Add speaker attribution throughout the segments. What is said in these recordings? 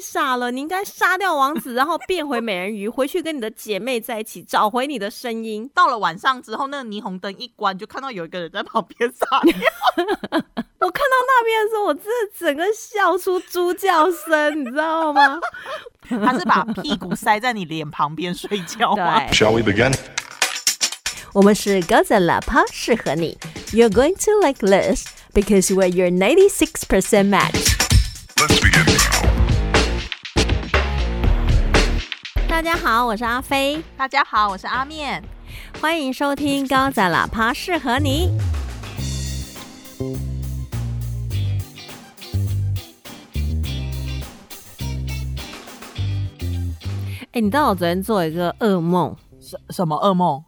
Speaker 1: 傻了，你应该杀掉王子，然后变回美人鱼，回去跟你的姐妹在一起，找回你的声音。
Speaker 2: 到了晚上之后，那个霓虹灯一关，就看到有一个人在旁边撒尿。
Speaker 1: 我看到那边的时候，我真的整个笑出猪叫声，你知道吗？
Speaker 2: 他是把屁股塞在你脸旁边睡觉吗？
Speaker 1: 对
Speaker 3: ，Shall we begin?
Speaker 1: 我们是高赞喇叭，适合你。You're going to like this because we're your ninety-six percent match。
Speaker 3: Let's begin
Speaker 1: 大家好，我是阿飞，
Speaker 2: 大家好，我是阿面。
Speaker 1: 欢迎收听高仔喇叭，适合你。哎、你知道我昨天做一个噩梦？
Speaker 2: 什什么噩梦？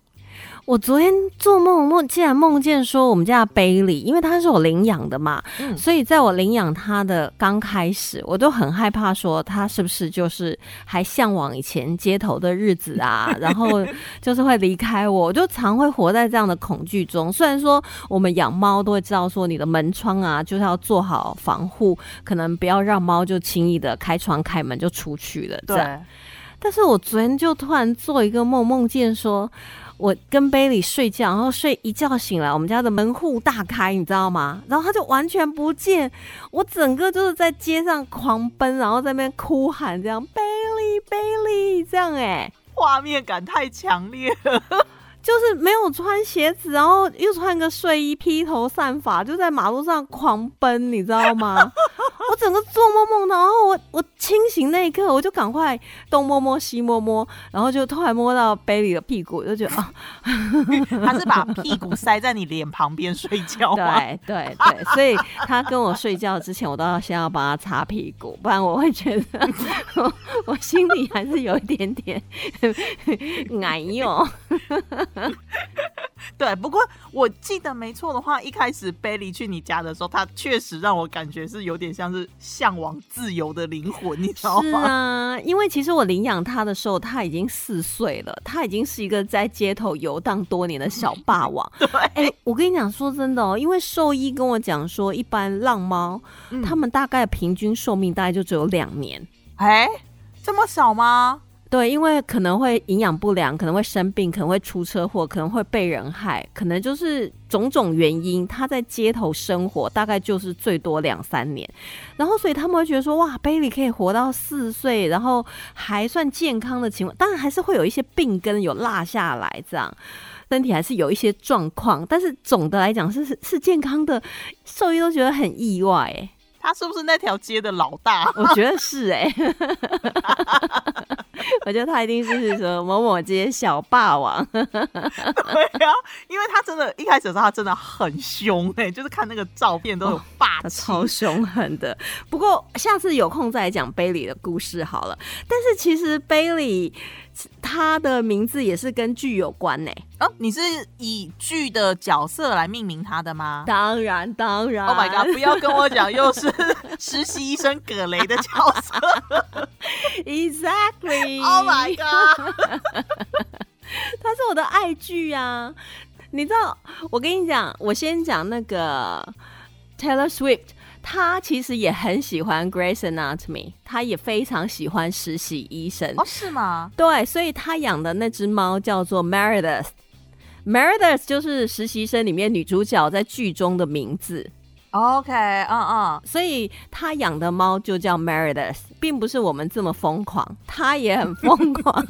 Speaker 1: 我昨天做梦梦，竟然梦见说我们家的 Bailey，因为他是我领养的嘛，
Speaker 2: 嗯
Speaker 1: 所以在我领养他的刚开始，我都很害怕说他是不是就是还向往以前街头的日子啊，然后就是会离开我，我就常会活在这样的恐惧中。虽然说我们养猫都会知道说你的门窗啊就是要做好防护，可能不要让猫就轻易的开窗开门就出去了，这样。
Speaker 2: 对，
Speaker 1: 但是我昨天就突然做一个梦，梦见说我跟 Bailey 睡觉，然后睡一觉醒来，我们家的门户大开，你知道吗？然后他就完全不见，我整个就是在街上狂奔，然后在那边哭喊，这样 Bailey Bailey 这样哎、
Speaker 2: 画面感太强烈了。
Speaker 1: 就是没有穿鞋子，然后又穿个睡衣，披头散发，就在马路上狂奔，你知道吗？我整个做梦梦到，然后我我清醒那一刻，我就赶快东摸摸西摸摸，然后就突然摸到 Bailey 的屁股，就觉得啊，
Speaker 2: 他是把屁股塞在你脸旁边睡觉？
Speaker 1: 对对对，所以他跟我睡觉之前，我都要先要帮他擦屁股，不然我会觉得我 我心里还是有一点点哎呦。
Speaker 2: 对，不过我记得没错的话，一开始 Bailey 去你家的时候，他确实让我感觉是有点像是向往自由的灵魂，你知道
Speaker 1: 是
Speaker 2: 吗？
Speaker 1: 啊，因为其实我领养他的时候，他已经四岁了，他已经是一个在街头游荡多年的小霸王。
Speaker 2: 对，
Speaker 1: 哎、我跟你讲，说真的哦，因为兽医跟我讲说，一般浪猫，
Speaker 2: 嗯
Speaker 1: 它们大概平均寿命大概就只有两年。
Speaker 2: 哎，这么少吗？
Speaker 1: 对，因为可能会营养不良，可能会生病，可能会出车祸，可能会被人害，可能就是种种原因，他在街头生活大概就是最多两三年，然后所以他们会觉得说，哇，Bailey 可以活到四岁，然后还算健康的情况，当然还是会有一些病根有落下来，这样身体还是有一些状况，但是总的来讲是是健康的，兽医都觉得很意外，哎，
Speaker 2: 他是不是那条街的老大？
Speaker 1: 我觉得是哎、我觉得他一定是说某某街小霸王。
Speaker 2: 对啊，因为他真的，一开始的时候他真的很凶哎、就是看那个照片都有霸气。
Speaker 1: 他超凶狠的。不过下次有空再来讲 Bailey 的故事好了。但是其实 Bailey 他的名字也是跟剧有关呢、
Speaker 2: 哦，你是以剧的角色来命名他的吗
Speaker 1: 当然，当然。
Speaker 2: ？Oh my god！不要跟我讲又是实习医生葛雷的角色。
Speaker 1: Exactly。
Speaker 2: Oh my god！
Speaker 1: 他是我的爱剧啊！你知道，我跟你讲，我先讲那个 Taylor Swift，他其实也很喜欢 Grey's Anatomy，他也非常喜欢实习医生。
Speaker 2: 哦，是吗？
Speaker 1: 对，所以他养的那只猫叫做 Meredith。Meredith 就是实习生里面女主角在剧中的名字
Speaker 2: ，OK，嗯嗯，
Speaker 1: 所以他养的猫就叫 Meredith，并不是我们这么疯狂，他也很疯狂，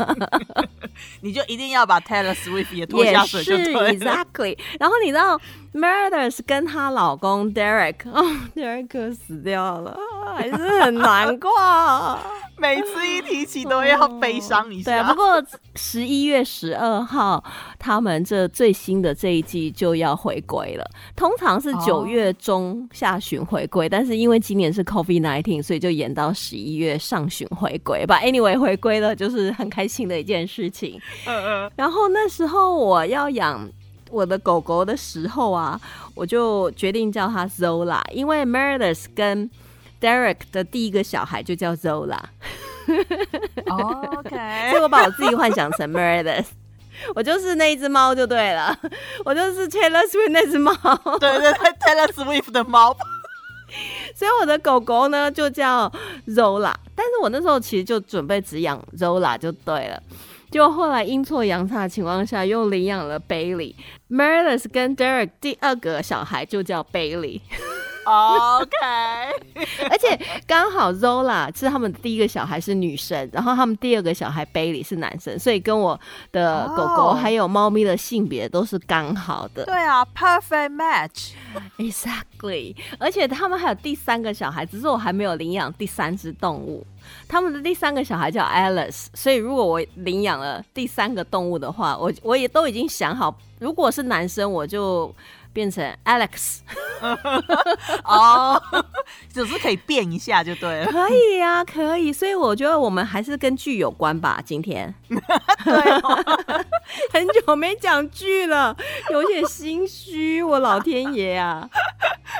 Speaker 2: 你就一定要把 Taylor Swift 也拖下水
Speaker 1: 是
Speaker 2: 就对了。
Speaker 1: exactly。然后你知道 Meredith 跟她老公 Derek，哦，Derek 死掉了，还是很难过。
Speaker 2: 每次一提起都要悲伤一下。
Speaker 1: 不过十一月十二号，他们这最新的这一季就要回归了。通常是九
Speaker 2: 哦
Speaker 1: 月中下旬回归，但是因为今年是 COVID nineteen，所以就延到十一月上旬回归吧。Anyway，回归了就是很开心的一件事情。
Speaker 2: 嗯嗯，
Speaker 1: 然后那时候我要养我的狗狗的时候啊，我就决定叫它 Zola，因为 Meredith 跟 Derek 的第一个小孩就叫 Zola。
Speaker 2: OK，
Speaker 1: 所以我把我自己幻想成 Meredith，我就是那一只猫就对了，我就是 Taylor Swift 那只猫。
Speaker 2: 对对对，Taylor Swift 的猫，
Speaker 1: 所以我的狗狗呢就叫 Zola，但是我那时候其实就准备只养 Zola 就对了。结果后来阴错阳差的情况下，又领养了 Bailey。m a r i l i s 跟 Derek 第二个小孩就叫 Bailey。
Speaker 2: OK，
Speaker 1: 而且刚好 Zola 是他们第一个小孩是女生，然后他们第二个小孩 Bailey 是男生，所以跟我的狗狗还有猫咪的性别都是刚好的。
Speaker 2: 对啊，perfect match。
Speaker 1: Exactly，而且他们还有第三个小孩，只是我还没有领养第三只动物。他们的第三个小孩叫 Alice，所以如果我领养了第三个动物的话，我我也都已经想好，如果是男生我就。变成 Alex
Speaker 2: 哦，只是可以变一下就对了。
Speaker 1: 可以呀，可以。所以我觉得我们还是跟剧有关吧。今天
Speaker 2: 对，
Speaker 1: 很久没讲剧了，有点心虚。我老天爷啊！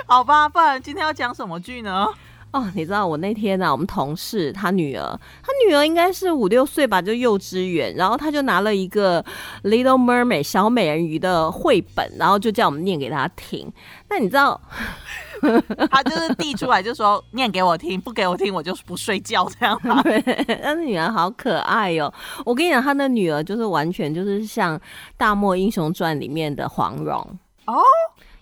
Speaker 2: 好吧，不然今天要讲什么剧呢？
Speaker 1: 哦，你知道我那天呢，我们同事他女儿，他女儿应该是五六岁吧，就幼稚园，然后他就拿了一个《Little Mermaid》小美人鱼的绘本，然后就叫我们念给他听。那你知道，
Speaker 2: 他就是递出来就说念给我听，不给我听我就不睡觉这样。
Speaker 1: 但是女儿好可爱哟！我跟你讲，他的女儿就是完全就是像《大漠英雄传》里面的黄蓉
Speaker 2: 哦。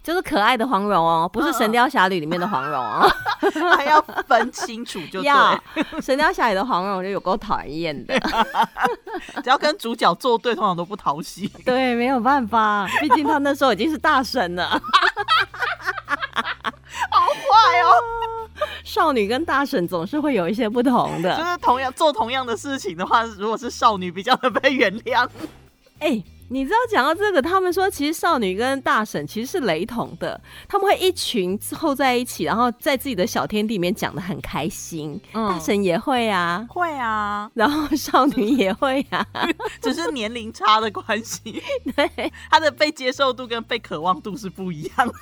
Speaker 1: 就是可爱的黄蓉哦，不是《神雕侠侣》里面的黄蓉哦，
Speaker 2: 还要分清楚就对。
Speaker 1: 《神雕侠侣》的黄蓉就有够讨人厌的，
Speaker 2: 只要跟主角作对，通常都不讨喜。
Speaker 1: 对，没有办法，毕竟他那时候已经是大神了。
Speaker 2: 好坏哦，
Speaker 1: 少女跟大神总是会有一些不同的。
Speaker 2: 就是同样做同样的事情的话，如果是少女，比较能被原谅。
Speaker 1: 哎。你知道讲到这个，他们说其实少女跟大婶其实是雷同的，他们会一群凑在一起，然后在自己的小天地里面讲的很开心。大婶也会啊，
Speaker 2: 会啊，
Speaker 1: 然后少女也会啊，
Speaker 2: 只是年龄差的关系。
Speaker 1: 对，
Speaker 2: 他的被接受度跟被渴望度是不一样的。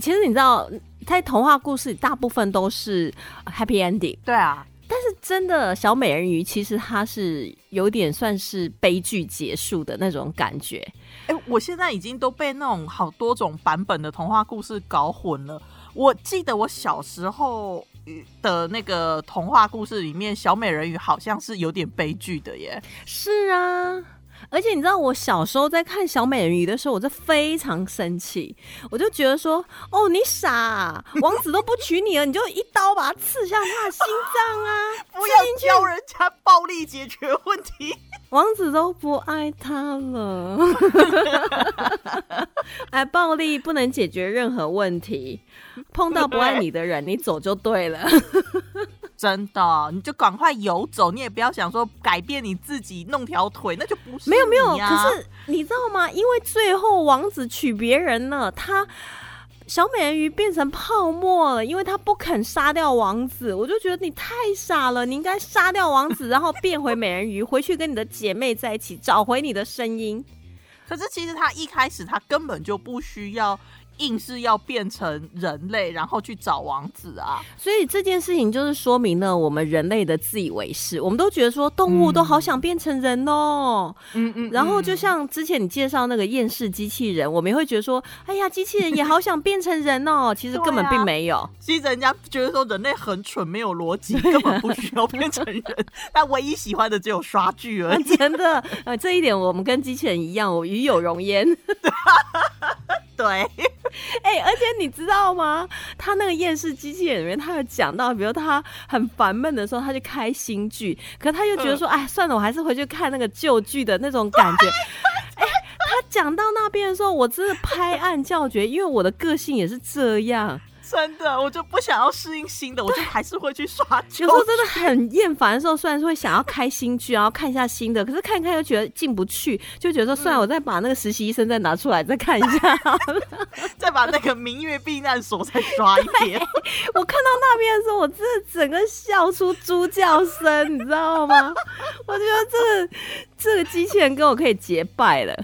Speaker 1: 其实你知道，在童话故事里，大部分都是 happy ending。
Speaker 2: 对啊。
Speaker 1: 真的小美人鱼，其实它是有点算是悲剧结束的那种感觉。
Speaker 2: 哎，我现在已经都被那种好多种版本的童话故事搞混了。我记得我小时候的那个童话故事里面，小美人鱼好像是有点悲剧的耶。
Speaker 1: 是啊。而且你知道，我小时候在看小美人鱼的时候，我就非常生气，我就觉得说，哦，你傻，王子都不娶你了，你就一刀把它刺向他的心脏啊！
Speaker 2: 不要教人家暴力解决问题，
Speaker 1: 王子都不爱他了。哎，暴力不能解决任何问题，碰到不爱你的人，你走就对了。
Speaker 2: 真的，你就赶快游走，你也不要想说改变你自己，弄条腿，那就不是。
Speaker 1: 没有没有，可是你知道吗？因为最后王子娶别人了，他小美人鱼变成泡沫了，因为他不肯杀掉王子。我就觉得你太傻了，你应该杀掉王子，然后变回美人鱼，回去跟你的姐妹在一起，找回你的声音。
Speaker 2: 可是其实他一开始他根本就不需要。硬是要变成人类，然后去找王子啊！
Speaker 1: 所以这件事情就是说明了我们人类的自以为是。我们都觉得说动物都好想变成人哦，嗯嗯。然后就像之前你介绍那个厌世机器人，我们也会觉得说，哎呀，机器人也好想变成人哦。其实根本并没有。
Speaker 2: 其实人家觉得说人类很蠢，没有逻辑，根本不需要变成人。但唯一喜欢的只有刷剧而已。
Speaker 1: 真的，呃，这一点我们跟机器人一样，我与有容焉。
Speaker 2: 对，
Speaker 1: 哎，而且你知道吗？他那个厌世机器人里面，他有讲到，比如他很烦闷的时候，他就开新剧，可他又觉得说，哎，算了，我还是回去看那个旧剧的那种感觉。哎，他讲到那边的时候，我真的拍案叫绝，因为我的个性也是这样。
Speaker 2: 真的，我就不想要适应新的，我就还是会去刷剧。
Speaker 1: 有时候真的很厌烦的时候，虽然说会想要开新剧，然后看一下新的，可是看一看又觉得进不去，就觉得说算了，我再把那个实习医生再拿出来再看一下，
Speaker 2: 再把那个明月避难所再刷一遍。
Speaker 1: 我看到那边的时候，我真的整个笑出猪叫声，你知道吗？我觉得这个这个机器人跟我可以结拜了。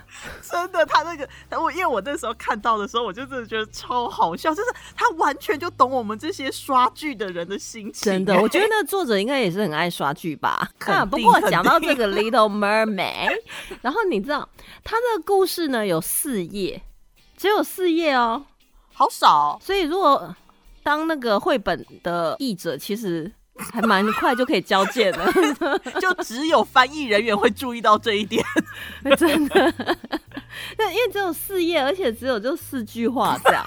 Speaker 2: 真的，他那个我因为我那时候看到的时候，我就真的觉得超好笑，就是他完全就懂我们这些刷剧的人的心情。
Speaker 1: 真的，我觉得那个作者应该也是很爱刷剧吧。啊不过讲到这个 Little Mermaid，然后你知道他这个故事呢有四页，只有四页哦，
Speaker 2: 好少。
Speaker 1: 所以如果当那个绘本的译者，其实还蛮快就可以交件的，
Speaker 2: 就只有翻译人员会注意到这一点。
Speaker 1: 真的。那因为只有四页，而且只有就四句话这样。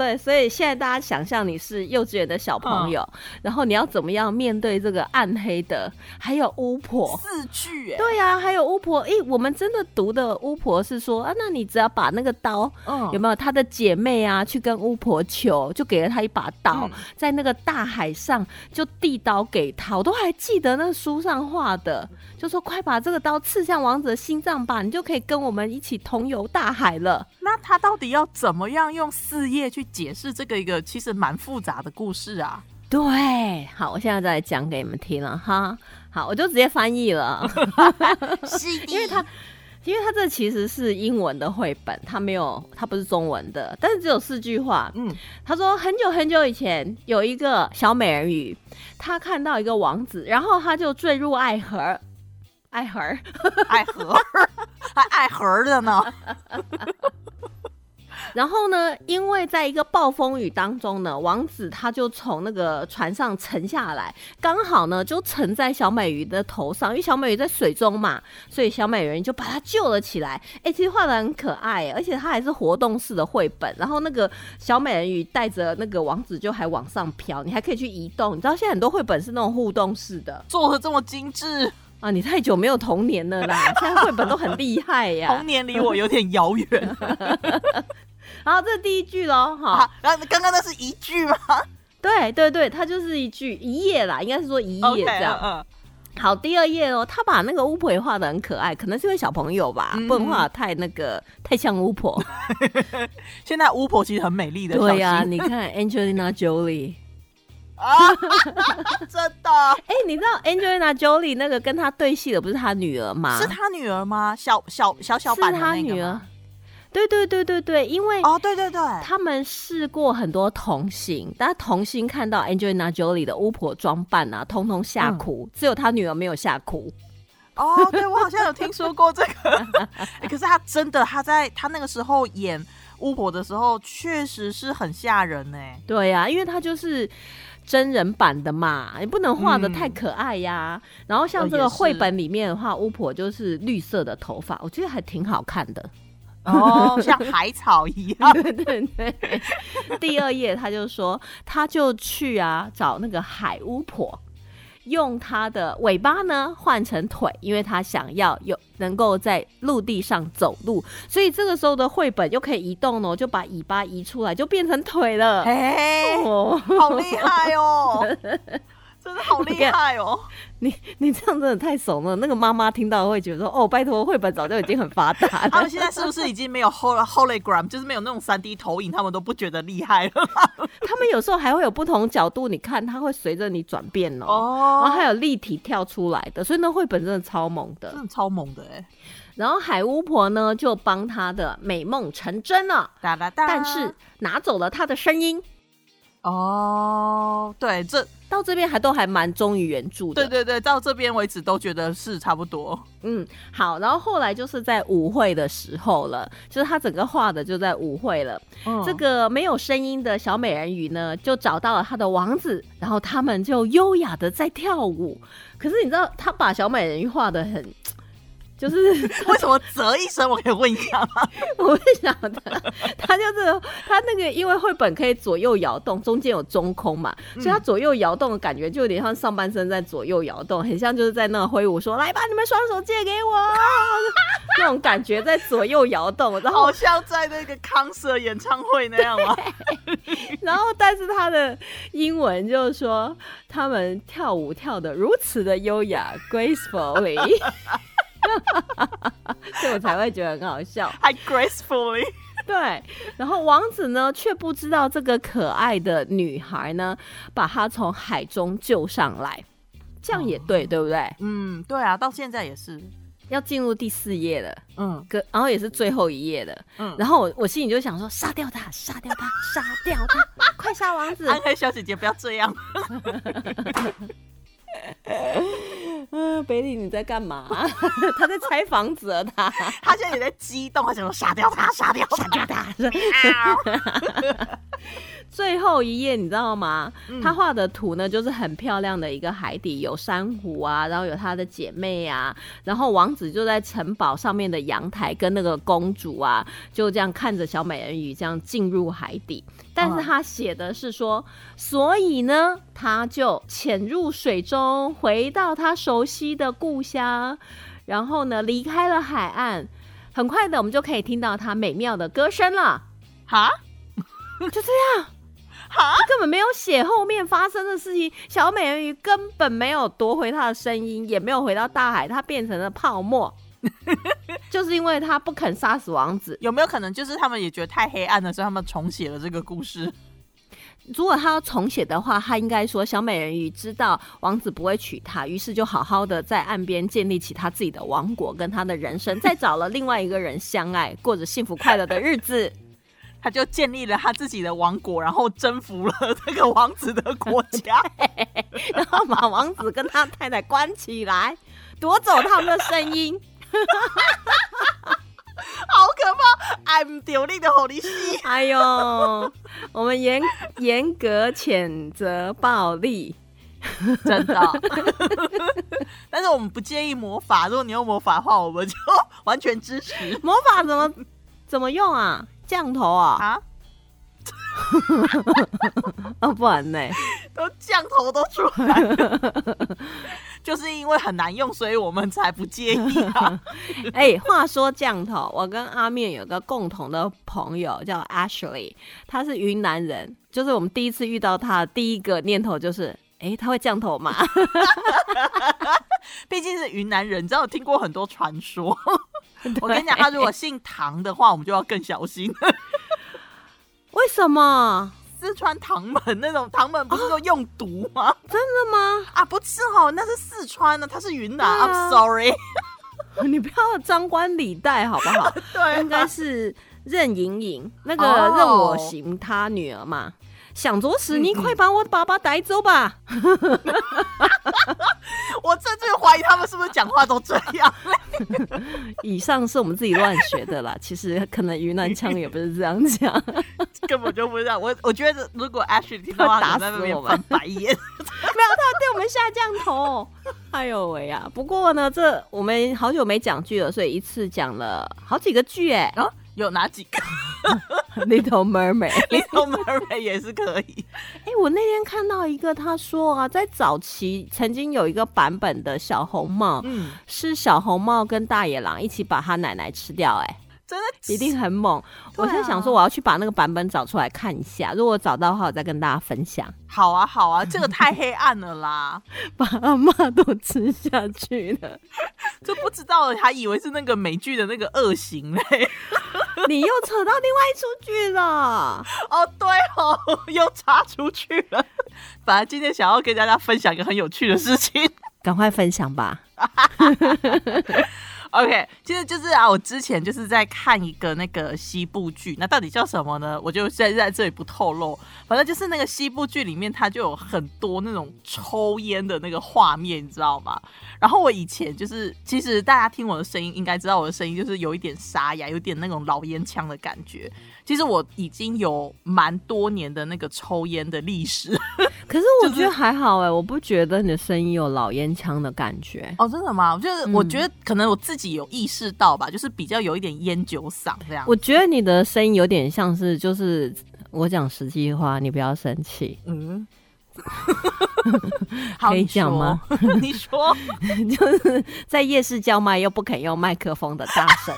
Speaker 1: 对，所以现在大家想象你是幼稚园的小朋友，然后你要怎么样面对这个暗黑的，还有巫婆
Speaker 2: 四句？
Speaker 1: 对呀，还有巫婆。诶，我们真的读的巫婆是说啊，那你只要把那个刀，嗯，有没有她的姐妹啊，去跟巫婆求，就给了她一把刀，在那个大海上就递刀给她，我都还记得那书上画的。就说快把这个刀刺向王子的心脏吧，你就可以跟我们一起同游大海了。
Speaker 2: 那他到底要怎么样用四页去解释这个一个其实蛮复杂的故事啊？
Speaker 1: 对，好，我现在再讲给你们听了哈。好，我就直接翻译了，是因为他因为他这其实是英文的绘本，他没有，他不是中文的，但是只有四句话。嗯，他说很久很久以前有一个小美人鱼，她看到一个王子，然后他就坠入爱河。爱河，
Speaker 2: 爱河，还爱河的呢。
Speaker 1: 然后呢，因为在一个暴风雨当中呢，王子他就从那个船上沉下来，刚好呢就沉在小美鱼的头上，因为小美鱼在水中嘛，所以小美人鱼就把它救了起来。哎，其实画的很可爱，而且它还是活动式的绘本。然后那个小美人鱼带着那个王子就还往上飘，你还可以去移动。你知道现在很多绘本是那种互动式的，
Speaker 2: 做的这么精致。
Speaker 1: 啊，你太久没有童年了啦！现在绘本都很厉害呀。
Speaker 2: 童年离我有点遥远。
Speaker 1: 好，这是第一句喽，哈。
Speaker 2: 然后刚刚那是一句吗？
Speaker 1: 对对对，它就是一句一页啦，应该是说一页这样。嗯。好，第二页哦，他把那个巫婆也画的很可爱，可能是因为小朋友吧，不能画太那个太像巫婆。
Speaker 2: 现在巫婆其实很美丽的。
Speaker 1: 对呀，你看 Angelina Jolie。
Speaker 2: 啊，真的！
Speaker 1: 哎，你知道 Angelina Jolie 那个跟他对戏的不是他女儿吗？
Speaker 2: 是他女儿吗？小小小小版的那个女儿。
Speaker 1: 对对对对对，因为
Speaker 2: 哦，对对对，
Speaker 1: 他们试过很多童星，但童星看到 Angelina Jolie 的巫婆装扮啊，通通吓哭，只有他女儿没有吓哭。
Speaker 2: 哦，对我好像有听说过这个。可是他真的，他在他那个时候演巫婆的时候，确实是很吓人呢。
Speaker 1: 对呀，因为他就是。真人版的嘛，你不能画的太可爱呀。然后像这个绘本里面的话，巫婆就是绿色的头发，我觉得还挺好看的。
Speaker 2: 哦，像海草一样。
Speaker 1: 对对对。第二页他就说，他就去啊找那个海巫婆。用他的尾巴呢换成腿，因为他想要有能够在陆地上走路，所以这个时候的绘本又可以移动了，就把尾巴移出来，就变成腿了。
Speaker 2: 哎，好厉害哦！真的好厉害哦！
Speaker 1: 你你这样真的太怂了。那个妈妈听到会觉得说：“哦，拜托，绘本早就已经很发达了。”
Speaker 2: 他们现在是不是已经没有 hologram，就是没有那种三 D 投影，他们都不觉得厉害了？
Speaker 1: 他们有时候还会有不同角度，你看它会随着你转变哦。哦。然后还有立体跳出来的，所以那绘本真的超猛的，
Speaker 2: 真的超猛的哎。
Speaker 1: 然后海巫婆呢，就帮她的美梦成真了，哒哒哒，但是拿走了她的声音。
Speaker 2: 哦，对，这
Speaker 1: 到这边还都还蛮忠于原著的。
Speaker 2: 对对对，到这边为止都觉得是差不多。
Speaker 1: 嗯，好，然后后来就是在舞会的时候了，就是他整个画的就在舞会了。这个没有声音的小美人鱼呢，就找到了他的王子，然后他们就优雅的在跳舞。可是你知道，他把小美人鱼画的很。就是
Speaker 2: 为什么啧一声？我可以问一下吗？
Speaker 1: 我不晓得，他就是他那个，因为绘本可以左右摇动，中间有中空嘛，所以他左右摇动的感觉就有点像上半身在左右摇动，很像就是在那挥舞，说来吧，你们双手借给我，那种感觉在左右摇动，然后
Speaker 2: 好像在那个康瑟演唱会那样吗？
Speaker 1: 然后但是他的英文就是说他们跳舞跳的如此的优雅，gracefully。所以我才会觉得很好笑，
Speaker 2: 还 gracefully。
Speaker 1: 对，然后王子呢，却不知道这个可爱的女孩呢，把她从海中救上来，这样也对，对不对？
Speaker 2: 嗯，对啊，到现在也是
Speaker 1: 要进入第四页了，嗯，可然后也是最后一页了，嗯，然后我我心里就想说，杀掉他，杀掉他，杀掉他，快杀王子！
Speaker 2: 安黑小姐姐不要这样。
Speaker 1: 嗯，北里你在干嘛？他在拆房子啊！他
Speaker 2: 他现在也在激动，他想说杀掉他，杀掉，
Speaker 1: 杀掉他。最后一页，你知道吗？
Speaker 2: 嗯
Speaker 1: 他画的图呢，就是很漂亮的一个海底，有珊瑚啊，然后有他的姐妹啊，然后王子就在城堡上面的阳台跟那个公主啊，就这样看着小美人鱼这样进入海底。但是他写的是说，所以呢，他就潜入水中，回到他熟悉的故乡，然后呢，离开了海岸。很快的，我们就可以听到他美妙的歌声了。
Speaker 2: 哈
Speaker 1: 就这样，
Speaker 2: 哈，
Speaker 1: 根本没有写后面发生的事情。小美人鱼根本没有夺回她的声音，也没有回到大海，它变成了泡沫。就是因为他不肯杀死王子。
Speaker 2: 有没有可能就是他们也觉得太黑暗了，所以他们重写了这个故事？
Speaker 1: 如果他要重写的话，他应该说小美人鱼知道王子不会娶她，于是就好好的在岸边建立起他自己的王国跟他的人生，再找了另外一个人相爱，过着幸福快乐的日子。
Speaker 2: 他就建立了他自己的王国，然后征服了这个王子的国家。
Speaker 1: 然后把王子跟他太太关起来，夺走他们的声音。
Speaker 2: 好可怕！I'm 丢你的火力戏。
Speaker 1: 哎呦，我们严严格谴责暴力。
Speaker 2: 真的。但是我们不介意魔法，如果你用魔法的话，我们就 完全支持
Speaker 1: 魔法怎么怎么用啊？降头啊？
Speaker 2: 啊！
Speaker 1: 啊，不然呢？
Speaker 2: 都降头都出来了，就是因为很难用，所以我们才不介意啊。
Speaker 1: 哎、话说降头，我跟阿面有个共同的朋友叫 Ashley，他是云南人，就是我们第一次遇到他，第一个念头就是，哎、他会降头吗？
Speaker 2: 毕竟是云南人，你知道我听过很多传说。我跟你讲，他如果姓唐的话，我们就要更小心。
Speaker 1: 为什么？
Speaker 2: 四川唐门那种唐门不是都用毒吗？
Speaker 1: 真的吗？
Speaker 2: 啊，不是哦，那是四川的，他是云南。
Speaker 1: 啊
Speaker 2: I'm sorry。
Speaker 1: 你不要张冠李戴好不好？
Speaker 2: 对
Speaker 1: 应该是任盈盈，那个
Speaker 2: 哦
Speaker 1: 任我行他女儿嘛。想着时，
Speaker 2: 嗯
Speaker 1: 你快把我爸爸带走吧！
Speaker 2: 我甚至怀疑他们是不是讲话都这样。
Speaker 1: 以上是我们自己乱学的啦，其实可能云南腔也不是这样讲。
Speaker 2: 根本就不是这样。我我觉得如果 Ashley 听到他，
Speaker 1: 打死我们
Speaker 2: 翻白眼。
Speaker 1: 没有，他对我们下降头。哎呦喂呀！不过呢，这我们好久没讲剧了，所以一次讲了好几个剧哎。
Speaker 2: 啊，有哪几个
Speaker 1: Little Mermaid。
Speaker 2: Little Mermaid 也是可以。
Speaker 1: 哎、我那天看到一个，他说啊，在早期曾经有一个版本的小红帽，
Speaker 2: 嗯，
Speaker 1: 是小红帽跟大野狼一起把他奶奶吃掉、哎，
Speaker 2: 真的
Speaker 1: 一定很猛。我在想说，我要去把那个版本找出来看一下，如果找到的话，我再跟大家分享。
Speaker 2: 好啊好啊，这个太黑暗了啦，
Speaker 1: 把阿妈都吃下去了，
Speaker 2: 就不知道了还以为是那个美剧的那个恶行嘞。
Speaker 1: 你又扯到另外一出剧了。
Speaker 2: 哦，对哦，又插出去了。反正今天想要跟大家分享一个很有趣的事情。
Speaker 1: 赶快分享吧。
Speaker 2: OK，其实就是啊，我之前就是在看一个那个西部剧，那到底叫什么呢？我就在在这里不透露。反正就是那个西部剧里面，它就有很多那种抽烟的那个画面，你知道吗？然后我以前就是，其实大家听我的声音应该知道，我的声音就是有一点沙哑，有点那种老烟枪的感觉。其实我已经有蛮多年的那个抽烟的历史。
Speaker 1: 可是我觉得还好哎、我不觉得你的声音有老烟枪的感觉。
Speaker 2: 哦，真的吗？就是
Speaker 1: 嗯
Speaker 2: 我觉得可能我自己有意识到吧，就是比较有一点烟酒嗓这样。
Speaker 1: 我觉得你的声音有点像是，就是我讲实际话，你不要生气，
Speaker 2: 嗯，好
Speaker 1: 可以讲吗？
Speaker 2: 你说，
Speaker 1: 就是在夜市叫卖又不肯用麦克风的大声。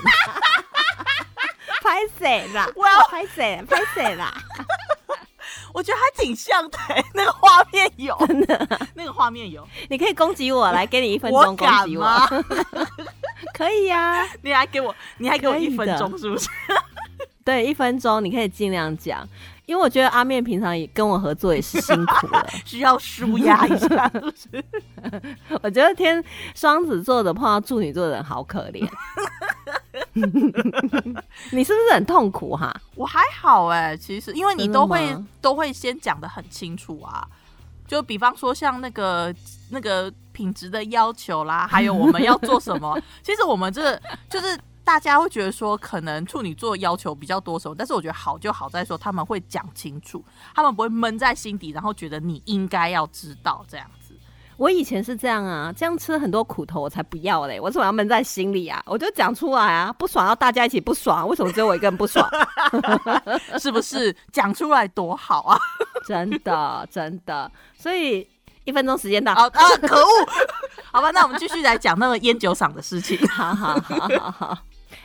Speaker 1: 拍谁啦？
Speaker 2: 我要
Speaker 1: 拍谁？拍谁啦？
Speaker 2: 我觉得还挺像的、欸那个画面有，真的那个画面有，
Speaker 1: 你可以攻击我，来给你一分
Speaker 2: 我
Speaker 1: 钟攻击我？可以呀、
Speaker 2: 你还给我，你还给我一分
Speaker 1: 的
Speaker 2: 钟，是不是？
Speaker 1: 对，一分钟你可以尽量讲，因为我觉得阿面平常也跟我合作也是辛苦了。
Speaker 2: 需要舒压一下，是不是？
Speaker 1: 我觉得天双子座的碰到处女座的人好可怜。你是不是很痛苦哈？
Speaker 2: 我还好哎、其实因为你都会都会先讲的很清楚啊，就比方说像那个那个品质的要求啦，还有我们要做什么，其实我们这就是大家会觉得说，可能处女座要求比较多什么，但是我觉得好就好在说他们会讲清楚，他们不会闷在心底，然后觉得你应该要知道这样子。
Speaker 1: 我以前是这样啊，这样吃很多苦头，我才不要嘞！我怎么要闷在心里啊？我就讲出来啊，不爽要大家一起不爽，为什么只有我一个人不爽？
Speaker 2: 是不是讲出来多好啊？
Speaker 1: 真的真的，所以一分钟时间到
Speaker 2: 啊啊！可恶！好吧，那我们继续来讲那个烟酒嗓的事情。
Speaker 1: 好好好好好。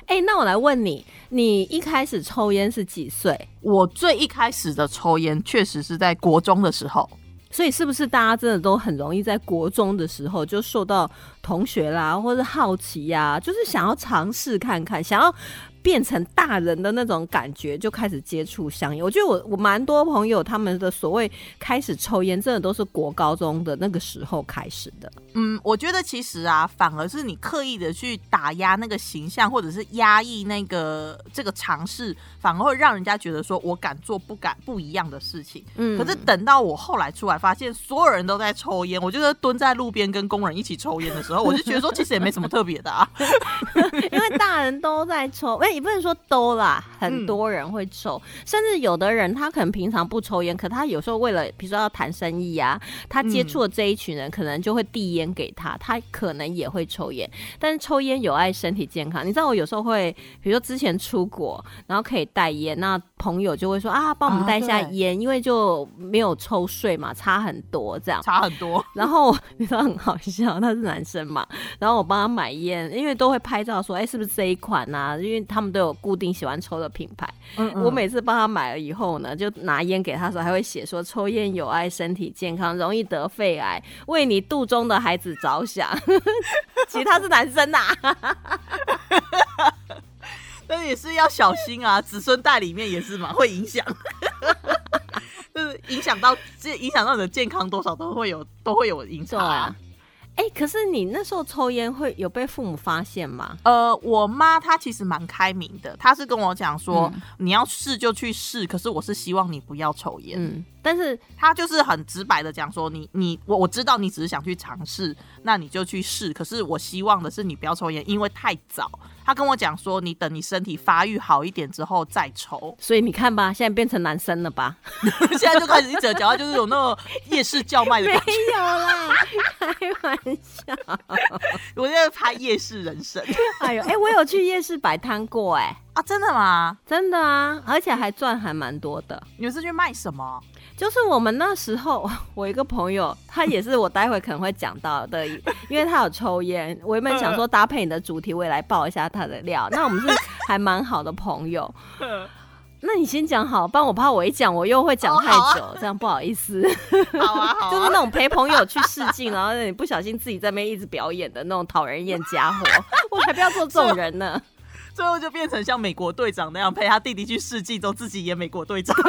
Speaker 1: 哎，那我来问你，你一开始抽烟是几岁？
Speaker 2: 我最一开始的抽烟确实是在国中的时候。
Speaker 1: 所以是不是大家真的都很容易在国中的时候就受到同学啦，或者好奇呀，就是想要尝试看看，想要。变成大人的那种感觉，就开始接触香烟。我觉得我我蛮多朋友他们的所谓开始抽烟，真的都是国高中的那个时候开始的。
Speaker 2: 嗯，我觉得其实啊，反而是你刻意的去打压那个形象，或者是压抑那个这个尝试，反而会让人家觉得说我敢做不敢不一样的事情。嗯，可是等到我后来出来发现所有人都在抽烟，我觉得蹲在路边跟工人一起抽烟的时候，我就觉得说其实也没什么特别的啊，
Speaker 1: 因为大人都在抽。也不能说都啦，很多人会抽，甚至有的人他可能平常不抽烟，可他有时候为了比如说要谈生意啊，他接触了这一群人，可能就会递烟给他，他可能也会抽烟。但是抽烟有碍身体健康，你知道我有时候会，比如说之前出国，然后可以带烟，那朋友就会说啊，帮我们带一下烟，因为就没有抽税嘛，差很多这样，
Speaker 2: 差很多。
Speaker 1: 然后 你知道很好笑，他是男生嘛，然后我帮他买烟，因为都会拍照说，哎，是不是这一款啊？因为他。们都有固定喜欢抽的品牌，嗯我每次帮他买了以后呢，就拿烟给他的时候，还会写说抽烟有碍身体健康，容易得肺癌，为你肚中的孩子着想。其实他是男生呐，
Speaker 2: 但也是要小心啊，子孙代里面也是嘛，会影响，就是影响到这影响到你的健康多少都会有都会有影响啊。
Speaker 1: 哎，可是你那时候抽烟会有被父母发现吗？
Speaker 2: 呃，我妈她其实蛮开明的，她是跟我讲说，你要试就去试，可是我是希望你不要抽烟。嗯，
Speaker 1: 但是
Speaker 2: 他就是很直白的讲说，你你我我知道你只是想去尝试，那你就去试，可是我希望的是你不要抽烟，因为太早。他跟我讲说，你等你身体发育好一点之后再抽。
Speaker 1: 所以你看吧，现在变成男生了吧？
Speaker 2: 现在就开始一整讲话，就是有那种夜市叫卖的感
Speaker 1: 觉。没有啦，开玩笑。
Speaker 2: 我现在拍夜市人生。
Speaker 1: 哎呦，哎，我有去夜市摆摊过，哎
Speaker 2: 啊，真的吗？
Speaker 1: 真的啊，而且还赚还蛮多的。
Speaker 2: 你们是去卖什么？
Speaker 1: 就是我们那时候，我一个朋友，他也是我待会可能会讲到的，因为他有抽烟。我原本想说搭配你的主题，我也来爆一下他的料。那我们是还蛮好的朋友。那你先讲好，不然我怕我一讲我又会讲太久，这样不好意思。
Speaker 2: 好啊，好。
Speaker 1: 就是那种陪朋友去试镜，然后你不小心自己在那边一直表演的那种讨人厌家伙，我才不要做这种人呢。
Speaker 2: 最后就变成像美国队长那样陪他弟弟去试镜，都自己演美国队长。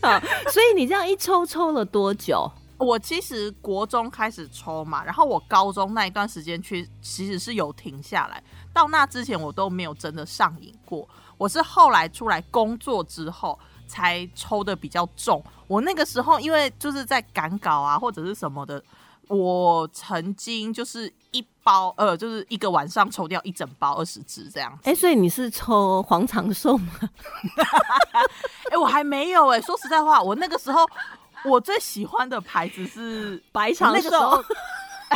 Speaker 1: 好，所以你这样一抽抽了多久？
Speaker 2: 我其实国中开始抽嘛，然后我高中那一段时间去其实是有停下来，到那之前我都没有真的上瘾过。我是后来出来工作之后才抽的比较重。我那个时候因为就是在赶稿啊或者是什么的，我曾经就是一包呃就是一个晚上抽掉一整包二十支这样。
Speaker 1: 哎，所以你是抽黄长寿吗？
Speaker 2: 哎，我还没有哎。说实在话，我那个时候。我最喜欢的牌子是
Speaker 1: 白长寿，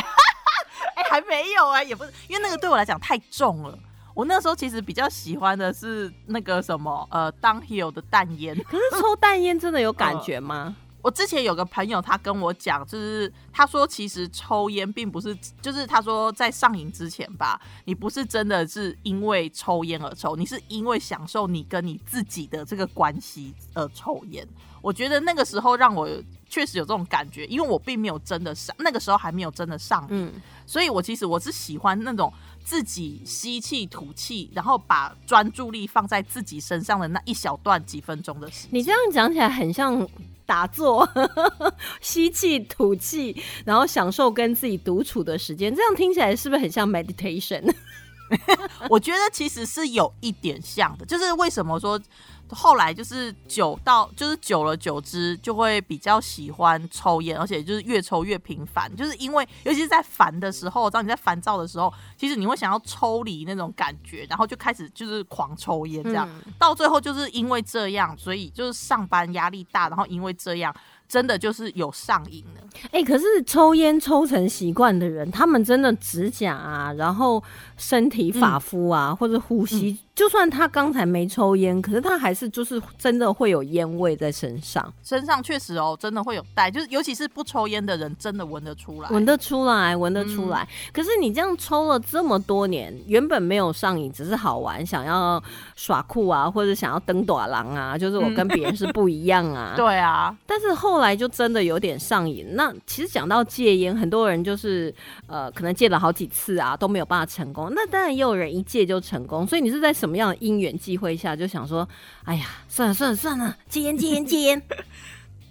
Speaker 2: 哎，还没有哎，也不是，因为那个对我来讲太重了。我那时候其实比较喜欢的是那个什么，呃，Downhill 的淡烟。
Speaker 1: 可是抽淡烟真的有感觉吗？
Speaker 2: 我之前有个朋友，他跟我讲，就是他说其实抽烟并不是，就是他说在上瘾之前吧，你不是真的是因为抽烟而抽，你是因为享受你跟你自己的这个关系而抽烟。我觉得那个时候让我确实有这种感觉，因为我并没有真的上，那个时候还没有真的上瘾，所以我其实我是喜欢那种自己吸气吐气，然后把专注力放在自己身上的那一小段几分钟的时间。
Speaker 1: 你这样讲起来很像。打坐，吸气吐气，然后享受跟自己独处的时间，这样听起来是不是很像 meditation？
Speaker 2: 我觉得其实是有一点像的，就是为什么说后来就是久到就是久了久之就会比较喜欢抽烟，而且就是越抽越频繁，就是因为尤其是在烦的时候，当你在烦躁的时候，其实你会想要抽离那种感觉，然后就开始就是狂抽烟这样，到最后就是因为这样，所以就是上班压力大，然后因为这样。真的就是有上瘾了，
Speaker 1: 哎，可是抽烟抽成习惯的人，他们真的指甲啊，然后身体发肤啊，或者呼吸。就算他刚才没抽烟，可是他还是就是真的会有烟味在身上。
Speaker 2: 身上确实哦，真的会有带，就是尤其是不抽烟的人，真的闻得出来，
Speaker 1: 闻得出来，闻得出来。可是你这样抽了这么多年，原本没有上瘾，只是好玩，想要耍酷啊，或者想要登短廊啊，就是我跟别人是不一样啊。
Speaker 2: 对啊，
Speaker 1: 但是后来就真的有点上瘾。那其实讲到戒烟，很多人就是呃，可能戒了好几次啊，都没有办法成功。那当然也有人一戒就成功。所以你是在什么？样的因缘际会下，就想说，哎呀，算了算了算了，戒烟戒烟戒烟。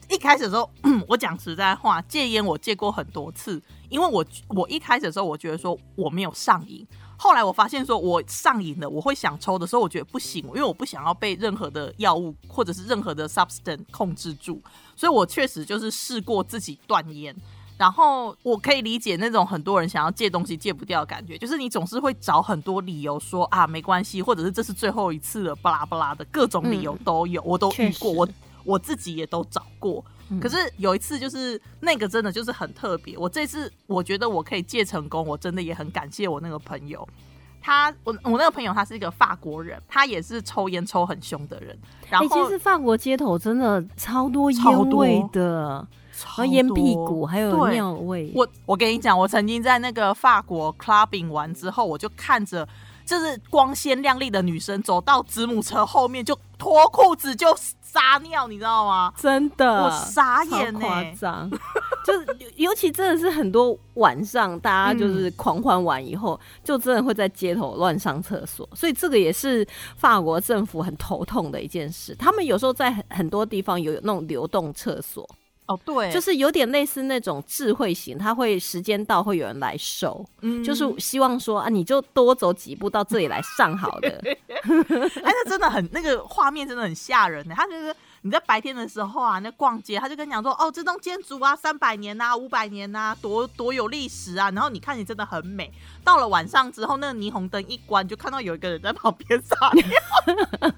Speaker 2: 一开始的时候，我讲实在话，戒烟我戒过很多次，因为我我一开始的时候，我觉得说我没有上瘾。后来我发现说我上瘾了，我会想抽的时候，我觉得不行，因为我不想要被任何的药物或者是任何的 substance 控制住，所以我确实就是试过自己断烟。然后我可以理解那种很多人想要戒东西戒不掉的感觉，就是你总是会找很多理由说啊没关系，或者是这是最后一次了，巴拉巴拉的各种理由都有，我都遇过，我我自己也都找过。可是有一次就是那个真的就是很特别，我这次我觉得我可以戒成功，我真的也很感谢我那个朋友。他我我那个朋友他是一个法国人，他也是抽烟抽很凶的人。然后
Speaker 1: 其实法国街头真的超多烟味的。和烟屁股，还有尿味。
Speaker 2: 我我跟你讲，我曾经在那个法国 clubbing 完之后，我就看着就是光鲜亮丽的女生走到子母车后面，就脱裤子就撒尿，你知道吗？
Speaker 1: 真的，
Speaker 2: 我傻眼呢。
Speaker 1: 夸张，就是尤其真的是很多晚上，大家就是狂欢完以后，就真的会在街头乱上厕所。所以这个也是法国政府很头痛的一件事。他们有时候在很很多地方有那种流动厕所。
Speaker 2: 哦，对，
Speaker 1: 就是有点类似那种智慧型，他会时间到会有人来收，嗯，就是希望说啊，你就多走几步到这里来上好的。哎，
Speaker 2: 那真的很那个画面真的很吓人呢。他就是你在白天的时候啊，那逛街，他就跟你讲说，哦，这栋建筑啊，三百年呐，五百年呐，多多有历史啊。然后你看你真的很美。到了晚上之后，那个霓虹灯一关，就看到有一个人在旁边撒尿。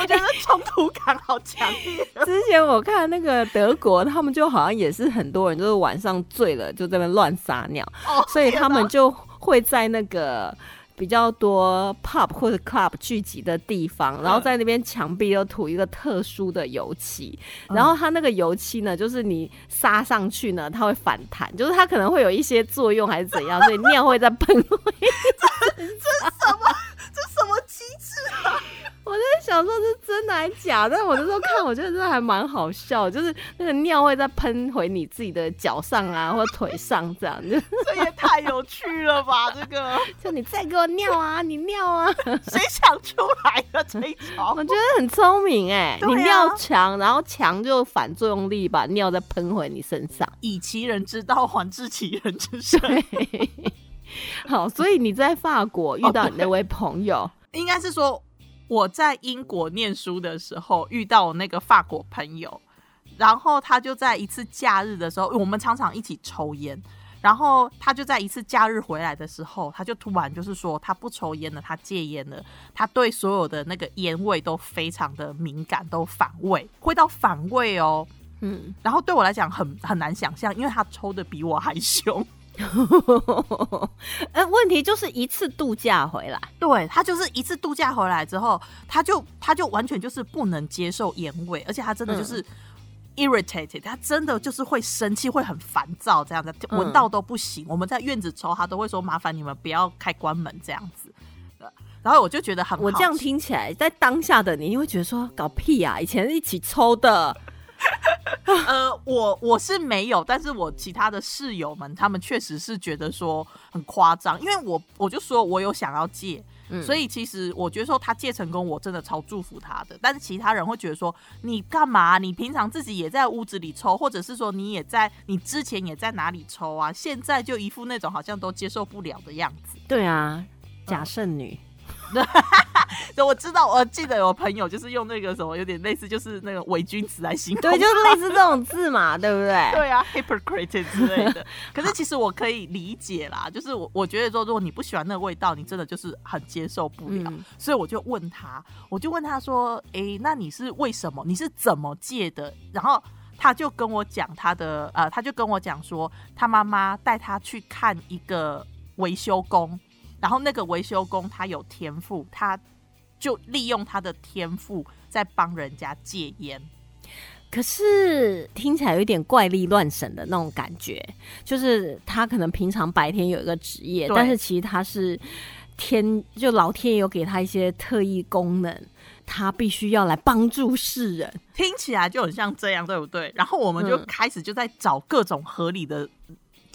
Speaker 2: 我觉得冲突感好强烈。
Speaker 1: 之前我看那个德国，他们就好像也是很多人，就是晚上醉了就在那乱撒尿，所以他们就会在那个比较多 pop 或者 club 聚集的地方，然后在那边墙壁又涂一个特殊的油漆，然后它那个油漆呢，就是你撒上去呢，它会反弹，就是它可能会有一些作用还是怎样，所以尿会在喷。
Speaker 2: 这什么？这什么机制啊？
Speaker 1: 我在想说，是真的还是假？但我那时候看，我觉得真的还蛮好笑，就是那个尿会再喷回你自己的脚上啊，或腿上这样子。
Speaker 2: 这也太有趣了吧！这个，
Speaker 1: 就你再给我尿啊，你尿啊，
Speaker 2: 谁想出来的这一招？
Speaker 1: 我觉得很聪明哎，你尿墙，然后墙就反作用力把尿再喷回你身上。
Speaker 2: 以其人之道还治其人之身。
Speaker 1: 好，所以你在法国遇到你那位朋友，
Speaker 2: 应该是说。我在英国念书的时候遇到我那个法国朋友，然后他就在一次假日的时候，我们常常一起抽烟，然后他就在一次假日回来的时候，他就突然就是说他不抽烟了，他戒烟了，他对所有的那个烟味都非常的敏感，都反胃，会到反胃哦，嗯，然后对我来讲很很难想象，因为他抽的比我还凶。
Speaker 1: 呃，问题就是一次度假回来，
Speaker 2: 对他就是一次度假回来之后，他就他就完全就是不能接受烟味，而且他真的就是 irritated，他真的就是会生气，会很烦躁，这样子闻到都不行。我们在院子抽，他都会说麻烦你们不要开关门这样子。然后我就觉得很，
Speaker 1: 我这样听起来，在当下的你，你会觉得说搞屁啊，以前一起抽的。
Speaker 2: 呃，我我是没有，但是我其他的室友们，他们确实是觉得说很夸张，因为我我就说我有想要戒，所以其实我觉得说他戒成功，我真的超祝福他的。但是其他人会觉得说你干嘛？你平常自己也在屋子里抽，或者是说你也在，你之前也在哪里抽啊？现在就一副那种好像都接受不了的样子。
Speaker 1: 对啊。假圣女。
Speaker 2: 对，我知道，我记得有朋友就是用那个什么，有点类似，就是那个伪君子来形容，
Speaker 1: 对，就是类似这种字嘛，对不对？
Speaker 2: 对啊，hypocrite 之类的。可是其实我可以理解啦，就是我我觉得说，如果你不喜欢那个味道，你真的就是很接受不了。所以我就问他，我就问他说：“哎，那你是为什么？你是怎么戒的？”然后他就跟我讲他的，呃，他就跟我讲说，他妈妈带他去看一个维修工。然后那个维修工他有天赋，他就利用他的天赋在帮人家戒烟。
Speaker 1: 可是听起来有点怪力乱神的那种感觉，就是他可能平常白天有一个职业，但是其实他是天就老天有给他一些特异功能，他必须要来帮助世人。
Speaker 2: 听起来就很像这样，对不对？然后我们就开始就在找各种合理的。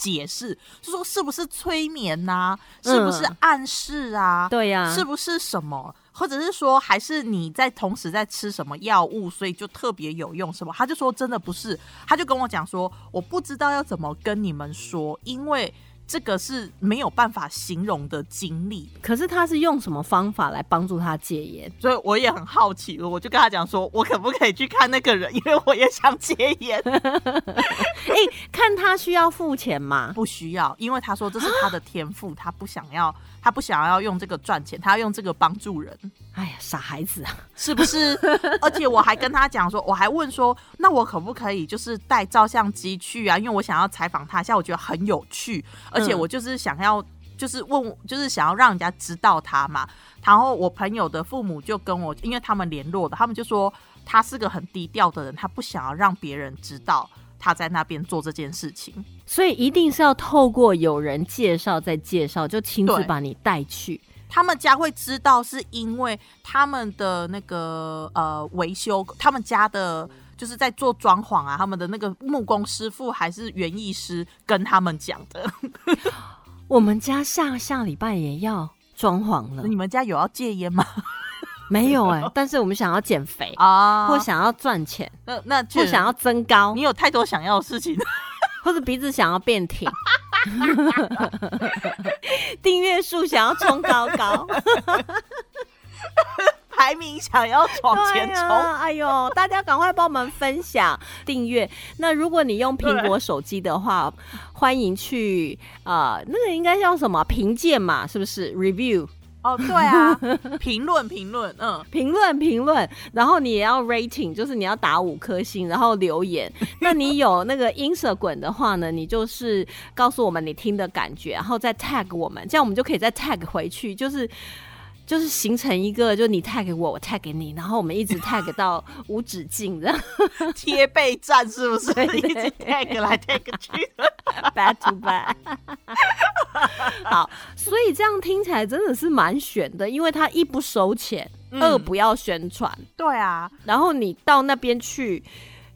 Speaker 2: 解释就说是不是催眠呐？是不是暗示啊？
Speaker 1: 对呀，
Speaker 2: 是不是什么？或者是说还是你在同时在吃什么药物，所以就特别有用什么？他就说真的不是，他就跟我讲说我不知道要怎么跟你们说，因为。这个是没有办法形容的经历，
Speaker 1: 可是他是用什么方法来帮助他戒烟？
Speaker 2: 所以我也很好奇，我就跟他讲说，我可不可以去看那个人，因为我也想戒烟。
Speaker 1: 哎，看他需要付钱吗？
Speaker 2: 不需要，因为他说这是他的天赋，他不想要。他不想要用这个赚钱，他要用这个帮助人。
Speaker 1: 哎呀，傻孩子啊，
Speaker 2: 是不是？而且我还跟他讲说，我还问说，那我可不可以就是带照相机去啊？因为我想要采访他一下，我觉得很有趣，而且我就是想要，就是问，就是想要让人家知道他嘛。然后我朋友的父母就跟我，因为他们联络的，他们就说他是个很低调的人，他不想要让别人知道。他在那边做这件事情，
Speaker 1: 所以一定是要透过有人介绍再介绍，就亲自把你带去。
Speaker 2: 他们家会知道，是因为他们的那个呃维修，他们家的就是在做装潢啊，他们的那个木工师傅还是园艺师跟他们讲的。
Speaker 1: 我们家下下礼拜也要装潢了，
Speaker 2: 你们家有要戒烟吗？
Speaker 1: 没有哎，但是我们想要减肥啊，或想要赚钱，
Speaker 2: 那那
Speaker 1: 或想要增高，
Speaker 2: 你有太多想要的事情，
Speaker 1: 或者鼻子想要变挺，订阅数想要冲高高，
Speaker 2: 排名想要往前冲，
Speaker 1: 哎呦，大家赶快帮我们分享订阅。那如果你用苹果手机的话，欢迎去啊，那个应该叫什么？评鉴嘛，是不是？Review？
Speaker 2: 哦，对啊，评论评论，嗯，
Speaker 1: 评论评论，然后你也要 rating，就是你要打五颗星，然后留言。那你有那个 Instagram 的话呢，你就是告诉我们你听的感觉，然后再 tag 我们，这样我们就可以再 tag 回去，就是。就是形成一个，就你 tag 我，我 tag 你，然后我们一直 tag 到无止境的
Speaker 2: 贴背战，是不是？一直 tag 来 tag 去
Speaker 1: ，back to back。好，所以这样听起来真的是蛮悬的，因为他一不收钱，二不要宣传，
Speaker 2: 对啊。
Speaker 1: 然后你到那边去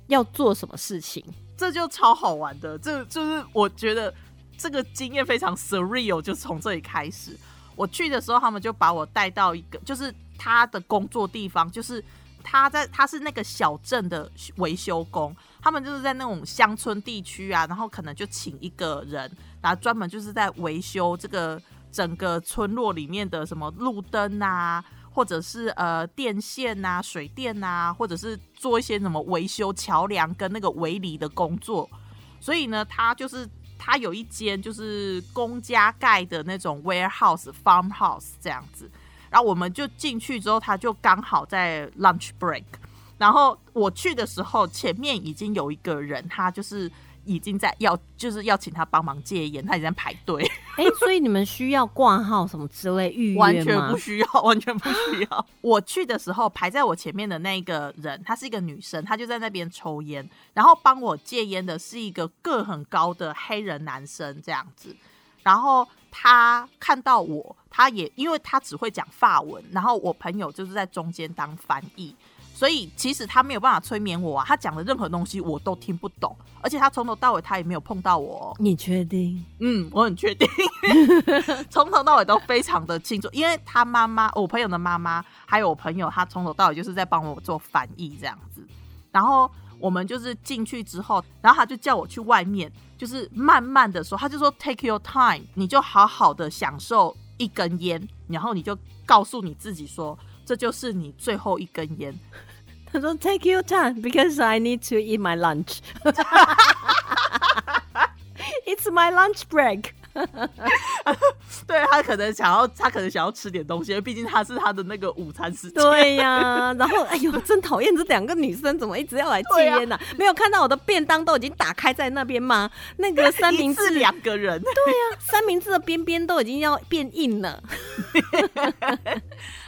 Speaker 1: 要做什么事情，
Speaker 2: 这就超好玩的。这就是我觉得这个经验非常 surreal，就从这里开始。我去的时候，他们就把我带到一个，就是他的工作地方，就是他在他是那个小镇的维修工，他们就是在那种乡村地区啊，然后可能就请一个人，然后专门就是在维修这个整个村落里面的什么路灯啊，或者是呃电线啊、水电啊，或者是做一些什么维修桥梁跟那个围篱的工作，所以呢，他就是。他有一间就是公家盖的那种 warehouse farmhouse 这样子，然后我们就进去之后，他就刚好在 lunch break，然后我去的时候，前面已经有一个人，他就是。已经在要就是要请他帮忙戒烟，他已经在排队。
Speaker 1: 哎，所以你们需要挂号什么之类预约
Speaker 2: 完全不需要，完全不需要。我去的时候，排在我前面的那个人，她是一个女生，她就在那边抽烟，然后帮我戒烟的是一个个很高的黑人男生，这样子。然后他看到我，他也因为他只会讲法文，然后我朋友就是在中间当翻译。所以其实他没有办法催眠我啊，他讲的任何东西我都听不懂，而且他从头到尾他也没有碰到我。
Speaker 1: 你确定？
Speaker 2: 嗯，我很确定，从头到尾都非常的清楚，因为他妈妈，我朋友的妈妈，还有我朋友，他从头到尾就是在帮我做翻译这样子。然后我们就是进去之后，然后他就叫我去外面，就是慢慢的说，他就说 take your time，你就好好的享受一根烟。然后你就告诉你自己说，这就是你最后一根烟。
Speaker 1: 他说：“Take your time because I need to eat my lunch. It's my lunch break.”
Speaker 2: 对他可能想要，他可能想要吃点东西，毕竟他是他的那个午餐时间。
Speaker 1: 对呀，然后哎呦，真讨厌这两个女生，怎么一直要来戒烟呢？没有看到我的便当都已经打开在那边吗？那个三明治
Speaker 2: 两个人，对
Speaker 1: 呀，三明治的边边都已经要变硬了。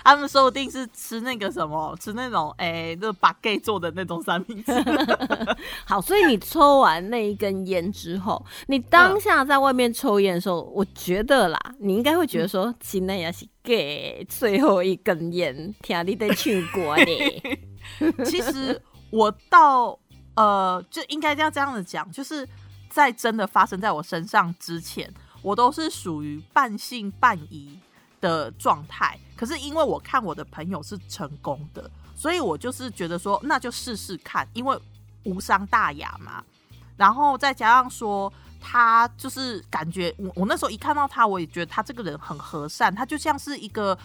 Speaker 2: 他们说不定是吃那个什么，吃那种哎，那把 gay 做的那种三明治。
Speaker 1: 好，所以你抽完那一根烟之后，你当下在外面抽烟的时候，我觉得啦，你应该会觉得说，今天也是 gay 最后一根烟，听你得去过呢。
Speaker 2: 其实我到呃，就应该要这样子讲，就是在真的发生在我身上之前，我都是属于半信半疑。的状态，可是因为我看我的朋友是成功的，所以我就是觉得说，那就试试看，因为无伤大雅嘛。然后再加上说，他就是感觉我我那时候一看到他，我也觉得他这个人很和善，他就像是一个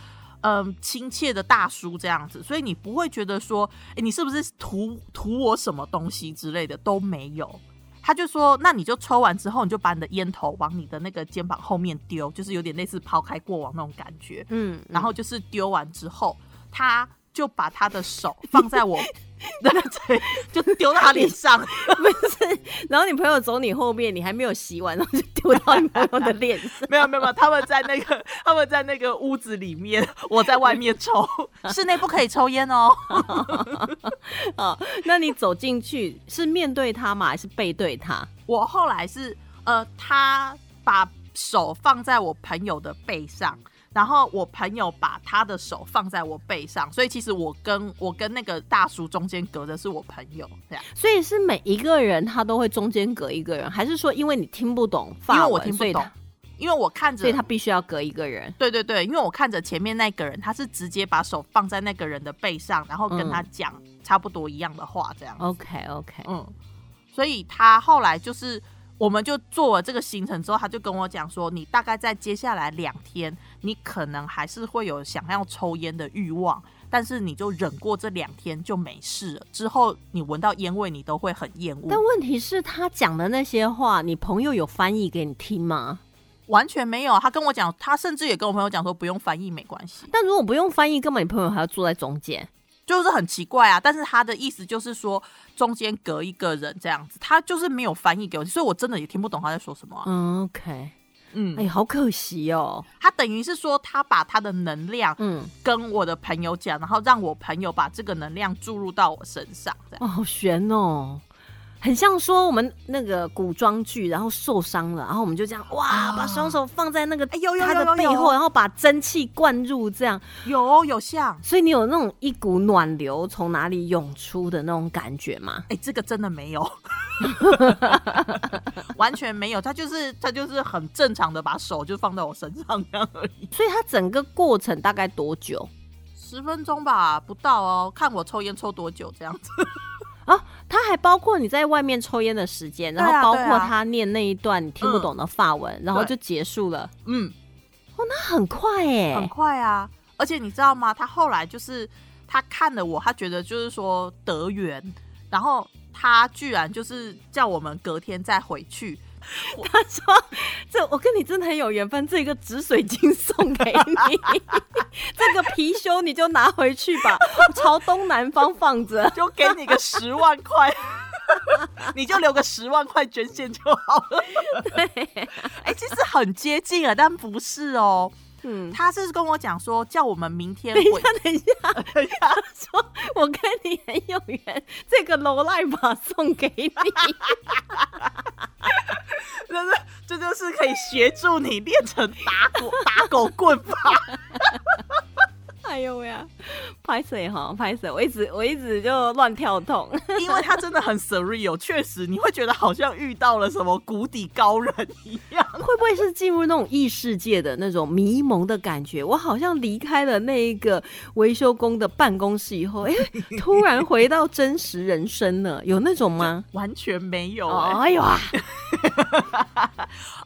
Speaker 2: 嗯亲切的大叔这样子，所以你不会觉得说，哎，你是不是图图我什么东西之类的都没有。他就说：“那你就抽完之后，你就把你的烟头往你的那个肩膀后面丢，就是有点类似抛开过往那种感觉。嗯，然后就是丢完之后，他就把他的手放在我。”那个嘴就丢到他脸上，
Speaker 1: 不是？然后你朋友走你后面，你还没有洗完，然后就丢到你朋友的脸上。
Speaker 2: 没有没有没有，他们在那个他们在那个屋子里面，我在外面抽，室内不可以抽烟哦。
Speaker 1: 哦，那你走进去是面对他吗？还是背对他？
Speaker 2: 我后来是呃，他把手放在我朋友的背上。然后我朋友把他的手放在我背上，所以其实我跟我跟那个大叔中间隔的是我朋友，这样。
Speaker 1: 所以是每一个人他都会中间隔一个人，还是说因为你听不懂法
Speaker 2: 文，所以他因为我看着，
Speaker 1: 所以他必须要隔一个人。
Speaker 2: 对对对，因为我看着前面那个人，他是直接把手放在那个人的背上，然后跟他讲差不多一样的话，这样。
Speaker 1: OK OK，
Speaker 2: 嗯，所以他后来就是。我们就做了这个行程之后，他就跟我讲说，你大概在接下来两天，你可能还是会有想要抽烟的欲望，但是你就忍过这两天就没事了。之后你闻到烟味，你都会很厌恶。
Speaker 1: 但问题是，他讲的那些话，你朋友有翻译给你听吗？
Speaker 2: 完全没有。他跟我讲，他甚至也跟我朋友讲说，不用翻译没关系。
Speaker 1: 但如果不用翻译，根本你朋友还要坐在中间。
Speaker 2: 就是很奇怪啊，但是他的意思就是说中间隔一个人这样子，他就是没有翻译给我，所以我真的也听不懂他在说什么。
Speaker 1: 嗯，OK，嗯，哎，好可惜哦。
Speaker 2: 他等于是说他把他的能量，嗯，跟我的朋友讲，然后让我朋友把这个能量注入到我身上，这样。
Speaker 1: 哦，好悬哦。很像说我们那个古装剧，然后受伤了，然后我们就这样哇，把双手放在那个他的背后，然后把蒸汽灌入，这样
Speaker 2: 有有像，
Speaker 1: 所以你有那种一股暖流从哪里涌出的那种感觉吗？
Speaker 2: 哎，这个真的没有，完全没有，他就是他就是很正常的把手就放在我身上这样而已。
Speaker 1: 所以他整个过程大概多久？
Speaker 2: 十分钟吧，不到哦，看我抽烟抽多久这样子。
Speaker 1: 啊，他还包括你在外面抽烟的时间，然后包括他念那一段你听不懂的法文，然后就结束了。嗯，哦，那很快哎，
Speaker 2: 很快啊！而且你知道吗？他后来就是他看了我，他觉得就是说得缘，然后他居然就是叫我们隔天再回去。
Speaker 1: 他说：“这我跟你真的很有缘分，这个紫水晶送给你，这个貔貅你就拿回去吧，朝东南方放着，
Speaker 2: 就给你个十万块，你就留个十万块捐献就好了。”对，哎，其实很接近啊，但不是哦。嗯，他是跟我讲说，叫我们明天。
Speaker 1: 等一下，等一下，等一下，说我跟你很有缘，这个楼赖马送给你。
Speaker 2: 这是，这就是可以协助你练成打狗打狗棍法。
Speaker 1: 哎呦喂呀，拍谁哈拍谁，我一直我一直就乱跳动，
Speaker 2: 因为他真的很 surreal，确实你会觉得好像遇到了什么谷底高人一样。
Speaker 1: 会不会是进入那种异世界的那种迷蒙的感觉？我好像离开了那一个维修工的办公室以后，哎，突然回到真实人生了，有那种吗？
Speaker 2: 完全没有。哎呦啊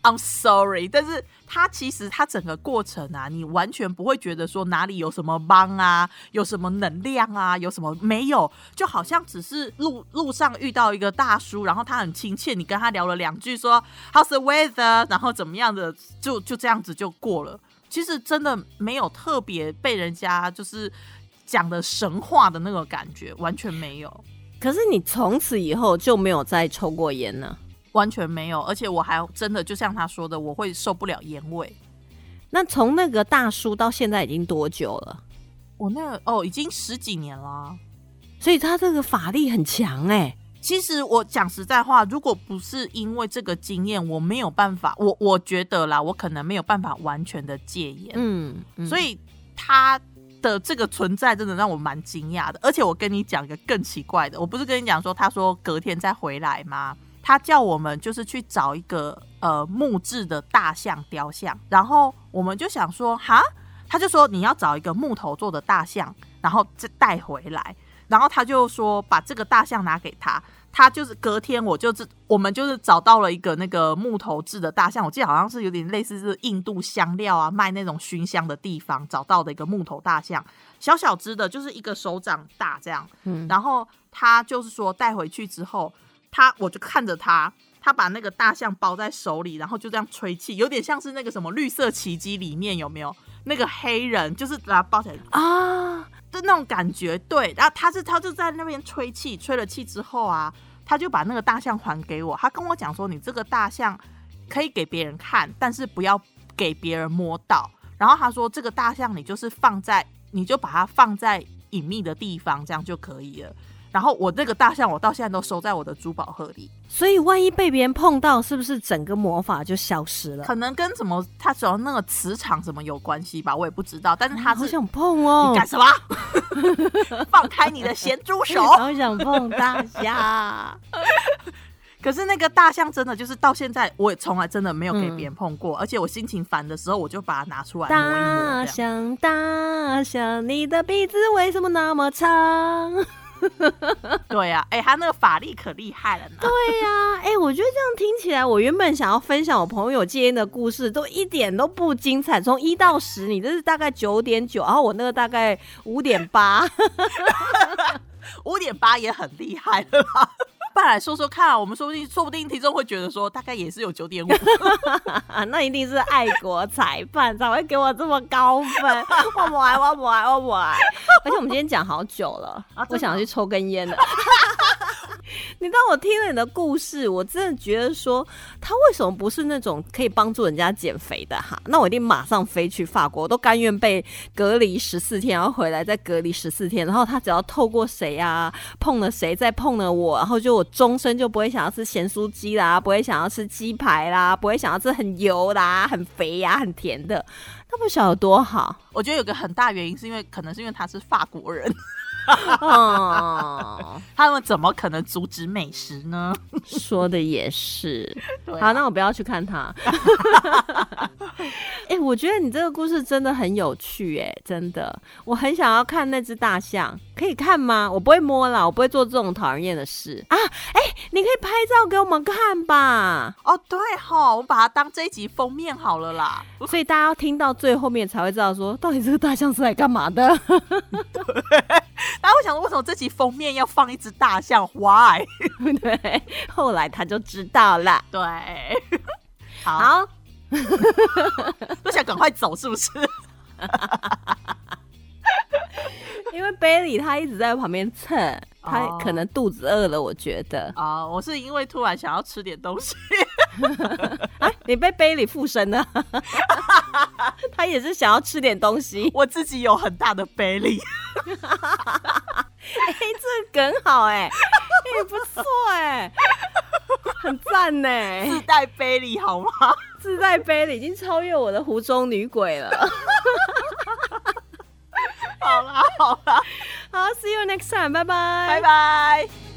Speaker 2: ，I'm sorry，但是它其实它整个过程啊，你完全不会觉得说哪里有什么帮啊，有什么能量啊，有什么没有，就好像只是路路上遇到一个大叔，然后他很亲切，你跟他聊了两句，说 How's the weather，然后怎么样的，就就这样子就过了。其实真的没有特别被人家就是讲的神话的那个感觉，完全没有。
Speaker 1: 可是你从此以后就没有再抽过烟呢？
Speaker 2: 完全没有，而且我还真的就像他说的，我会受不了烟味。
Speaker 1: 那从那个大叔到现在已经多久了？
Speaker 2: 我那个哦，已经十几年了，
Speaker 1: 所以他这个法力很强哎。
Speaker 2: 其实我讲实在话，如果不是因为这个经验，我没有办法，我我觉得啦，我可能没有办法完全的戒烟。嗯，所以他的这个存在真的让我蛮惊讶的。而且我跟你讲一个更奇怪的，我不是跟你讲说，他说隔天再回来吗？他叫我们就是去找一个呃木质的大象雕像，然后我们就想说哈，他就说你要找一个木头做的大象，然后再带回来，然后他就说把这个大象拿给他，他就是隔天我就是我们就是找到了一个那个木头制的大象，我记得好像是有点类似是印度香料啊卖那种熏香的地方找到的一个木头大象，小小只的，就是一个手掌大这样，嗯，然后他就是说带回去之后。他，我就看着他，他把那个大象包在手里，然后就这样吹气，有点像是那个什么绿色奇迹里面有没有那个黑人，就是把它包起来啊的那种感觉。对，然后他是他就在那边吹气，吹了气之后啊，他就把那个大象还给我。他跟我讲说，你这个大象可以给别人看，但是不要给别人摸到。然后他说，这个大象你就是放在，你就把它放在隐秘的地方，这样就可以了。然后我那个大象，我到现在都收在我的珠宝盒里。
Speaker 1: 所以万一被别人碰到，是不是整个魔法就消失了？
Speaker 2: 可能跟什么，它主要那个磁场什么有关系吧，我也不知道。但是它
Speaker 1: 好想碰哦，
Speaker 2: 你干什么？放开你的咸猪手！
Speaker 1: 好想碰大象。
Speaker 2: 可是那个大象真的就是到现在，我也从来真的没有给别人碰过。而且我心情烦的时候，我就把它拿出来摸一摸。
Speaker 1: 大象，大象，你的鼻子为什么那么长？
Speaker 2: 对呀，哎，他那个法力可厉害了呢。
Speaker 1: 对呀，哎，我觉得这样听起来，我原本想要分享我朋友戒烟的故事，都一点都不精彩。从一到十，你这是大概九点九，然后我那个大概五点八，
Speaker 2: 五点八也很厉害了吧？再来说说看，我们说不定说不定听众会觉得说，大概也是有九点五，
Speaker 1: 那一定是爱国裁判才会给我这么高分。我不爱，我不爱，我不爱。而且我们今天讲好久了，我想要去抽根烟了。你当我听了你的故事，我真的觉得说他为什么不是那种可以帮助人家减肥的哈？那我一定马上飞去法国，我都甘愿被隔离十四天，然后回来再隔离十四天。然后他只要透过谁啊，碰了谁，再碰了我，然后就我终身就不会想要吃咸酥鸡啦，不会想要吃鸡排啦，不会想要吃很油啦、很肥呀、很甜的。他不晓得多好。
Speaker 2: 我觉得有个很大原因是因为，可能是因为他是法国人。
Speaker 1: 哦，
Speaker 2: 他们怎么可能阻止美食呢？
Speaker 1: 说的也是。好，那我不要去看他。哎，我觉得你这个故事真的很有趣，哎，真的，我很想要看那只大象，可以看吗？我不会摸啦，我不会做这种讨人厌的事啊。哎，你可以拍照给我们看吧。
Speaker 2: 哦，对哈，我把它当这一集封面好了啦。
Speaker 1: 所以大家要听到最后面才会知道，说到底这个大象是来干嘛的。
Speaker 2: 然后我想，为什么这集封面要放一只大象？Why？
Speaker 1: 对，后来他就知道了。
Speaker 2: 对，
Speaker 1: 好，
Speaker 2: 都想赶快走，是不是？
Speaker 1: 因为 Bailey 他一直在旁边蹭，他可能肚子饿了，我觉得。
Speaker 2: 啊，我是因为突然想要吃点东西。
Speaker 1: 哎，你被 Bailey 附身了，他也是想要吃点东西。
Speaker 2: 我自己有很大的 Bailey。
Speaker 1: 哎，这梗好哎，也不错哎，很赞呢。
Speaker 2: 自带 Bailey 好吗？
Speaker 1: 自带 Bailey 已经超越我的湖中女鬼了。
Speaker 2: 好啦好啦，
Speaker 1: 好，See you next time，拜拜，
Speaker 2: 拜拜。